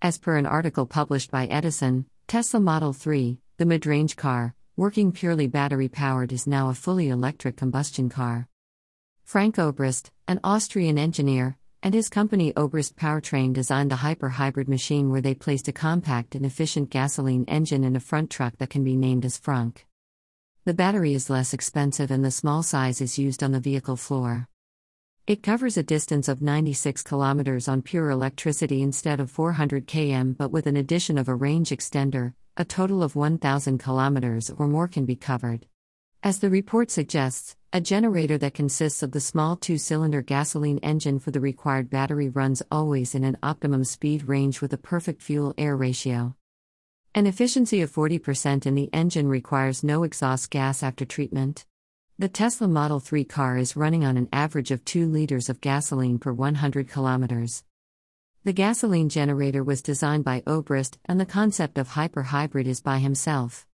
As per an article published by Edison, Tesla Model 3, the mid range car, working purely battery powered, is now a fully electric combustion car. Frank Obrist, an Austrian engineer, and his company Obrist Powertrain designed the hyper hybrid machine where they placed a compact and efficient gasoline engine in a front truck that can be named as Frunk. The battery is less expensive and the small size is used on the vehicle floor. It covers a distance of 96 kilometers on pure electricity instead of 400 km, but with an addition of a range extender, a total of 1,000 kilometers or more can be covered. As the report suggests, a generator that consists of the small two cylinder gasoline engine for the required battery runs always in an optimum speed range with a perfect fuel air ratio. An efficiency of 40% in the engine requires no exhaust gas after treatment. The Tesla Model 3 car is running on an average of 2 liters of gasoline per 100 kilometers. The gasoline generator was designed by Obrist, and the concept of hyper hybrid is by himself.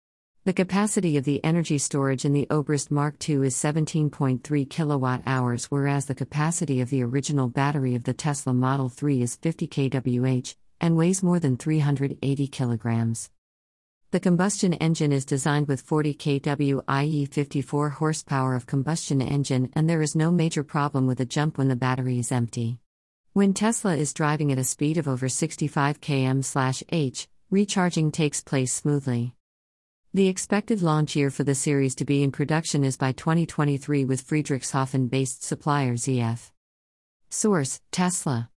The capacity of the energy storage in the Obrist Mark II is 17.3 kilowatt hours, whereas the capacity of the original battery of the Tesla Model 3 is 50 kWh and weighs more than 380 kilograms. The combustion engine is designed with 40 kW, i.e., 54 horsepower of combustion engine, and there is no major problem with a jump when the battery is empty. When Tesla is driving at a speed of over 65 km/h, recharging takes place smoothly. The expected launch year for the series to be in production is by 2023 with Friedrichshafen based supplier ZF. Source Tesla.